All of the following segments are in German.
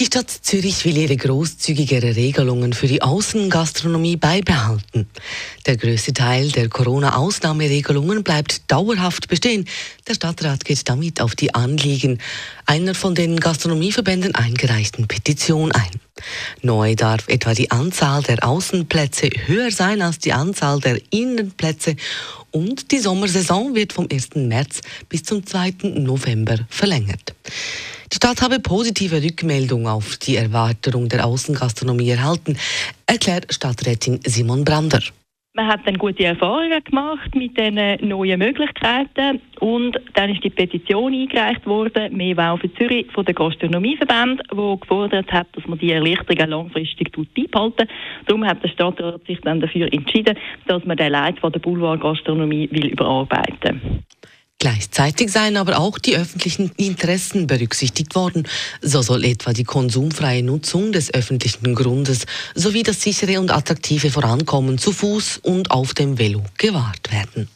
Die Stadt Zürich will ihre großzügigere Regelungen für die Außengastronomie beibehalten. Der größte Teil der Corona-Ausnahmeregelungen bleibt dauerhaft bestehen. Der Stadtrat geht damit auf die Anliegen einer von den Gastronomieverbänden eingereichten Petition ein. Neu darf etwa die Anzahl der Außenplätze höher sein als die Anzahl der Innenplätze und die Sommersaison wird vom 1. März bis zum 2. November verlängert. Die Stadt habe positive Rückmeldungen auf die Erweiterung der Außengastronomie erhalten, erklärt Stadträtin Simon Brander. Man hat dann gute Erfahrungen gemacht mit den neuen Möglichkeiten und dann ist die Petition eingereicht worden, mehr Wow für Zürich von der Gastronomieverband, wo gefordert hat, dass man die Erleichterungen langfristig beibehalten. Darum hat der Stadtrat sich dann dafür entschieden, dass man den Leit von der Boulevardgastronomie will überarbeiten. Gleichzeitig seien aber auch die öffentlichen Interessen berücksichtigt worden. So soll etwa die konsumfreie Nutzung des öffentlichen Grundes sowie das sichere und attraktive Vorankommen zu Fuß und auf dem Velo gewahrt werden.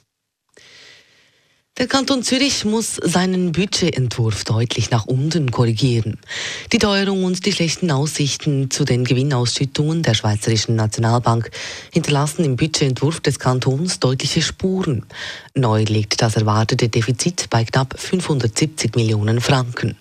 Der Kanton Zürich muss seinen Budgetentwurf deutlich nach unten korrigieren. Die Teuerung und die schlechten Aussichten zu den Gewinnausschüttungen der Schweizerischen Nationalbank hinterlassen im Budgetentwurf des Kantons deutliche Spuren. Neu liegt das erwartete Defizit bei knapp 570 Millionen Franken.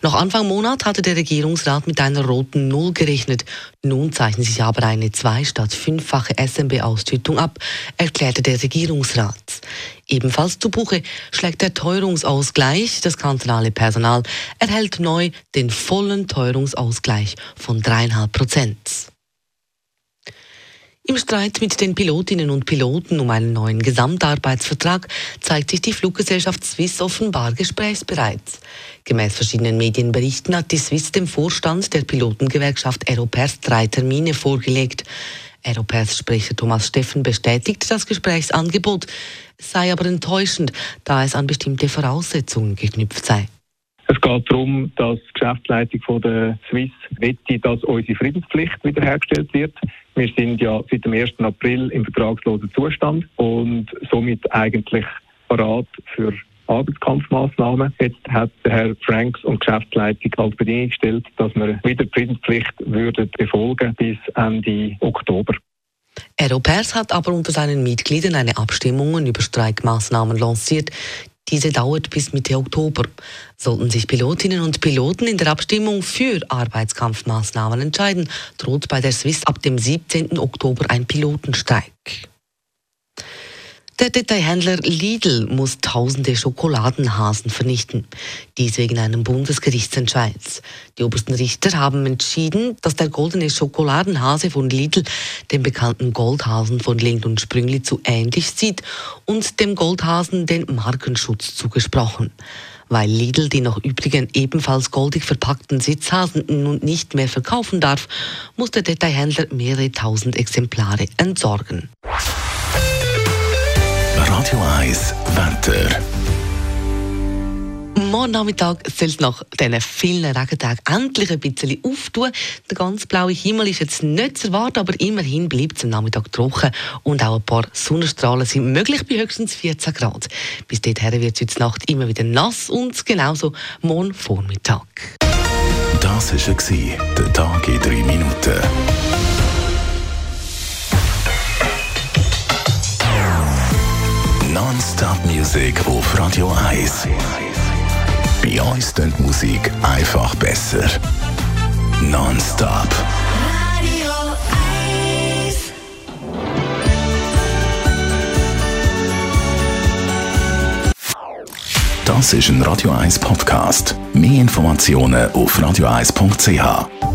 Noch Anfang Monat hatte der Regierungsrat mit einer roten Null gerechnet. Nun zeichnet sich aber eine zwei statt fünffache SMB-Ausschüttung ab, erklärte der Regierungsrat. Ebenfalls zu Buche schlägt der Teuerungsausgleich. Das kantonale Personal erhält neu den vollen Teuerungsausgleich von dreieinhalb Prozent. Im Streit mit den Pilotinnen und Piloten um einen neuen Gesamtarbeitsvertrag zeigt sich die Fluggesellschaft Swiss offenbar gesprächsbereit. Gemäß verschiedenen Medienberichten hat die Swiss dem Vorstand der Pilotengewerkschaft Aeropers drei Termine vorgelegt. Aeropers Sprecher Thomas Steffen bestätigt das Gesprächsangebot, sei aber enttäuschend, da es an bestimmte Voraussetzungen geknüpft sei. Es geht darum, dass die Geschäftsleitung von der Swiss wette, dass unsere Friedenspflicht wiederhergestellt wird. Wir sind ja seit dem 1. April im vertragslosen Zustand und somit eigentlich parat für Arbeitskampfmaßnahmen. Jetzt hat Herr Franks und die Geschäftsleitung als Bedingung gestellt, dass wir wieder die Friedenspflicht würden befolgen bis Ende Oktober. Aeropers hat aber unter seinen Mitgliedern eine Abstimmung über Streikmaßnahmen lanciert. Diese dauert bis Mitte Oktober. Sollten sich Pilotinnen und Piloten in der Abstimmung für Arbeitskampfmaßnahmen entscheiden, droht bei der Swiss ab dem 17. Oktober ein Pilotenstreik. Der Detailhändler Lidl muss tausende Schokoladenhasen vernichten. Dies wegen einem Bundesgerichtsentscheid. Die obersten Richter haben entschieden, dass der goldene Schokoladenhase von Lidl dem bekannten Goldhasen von Lind und Sprüngli zu ähnlich sieht und dem Goldhasen den Markenschutz zugesprochen. Weil Lidl die noch übrigen ebenfalls goldig verpackten Sitzhasen nun nicht mehr verkaufen darf, muss der Detailhändler mehrere tausend Exemplare entsorgen. Radio 1 Wetter. Morgen Nachmittag soll es nach diesen vielen Regentagen endlich ein bisschen auftun. Der ganz blaue Himmel ist jetzt nicht zu erwarten, aber immerhin bleibt es am Nachmittag trocken und auch ein paar Sonnenstrahlen sind möglich bei höchstens 14 Grad. Bis dahin wird es heute Nacht immer wieder nass und genauso morgen Vormittag. Das war der Tag in drei Minuten. Non-Stop-Musik auf Radio 1. Bei uns klingt Musik einfach besser. Non-Stop. Radio 1. Das ist ein Radio 1 Podcast. Mehr Informationen auf radio1.ch.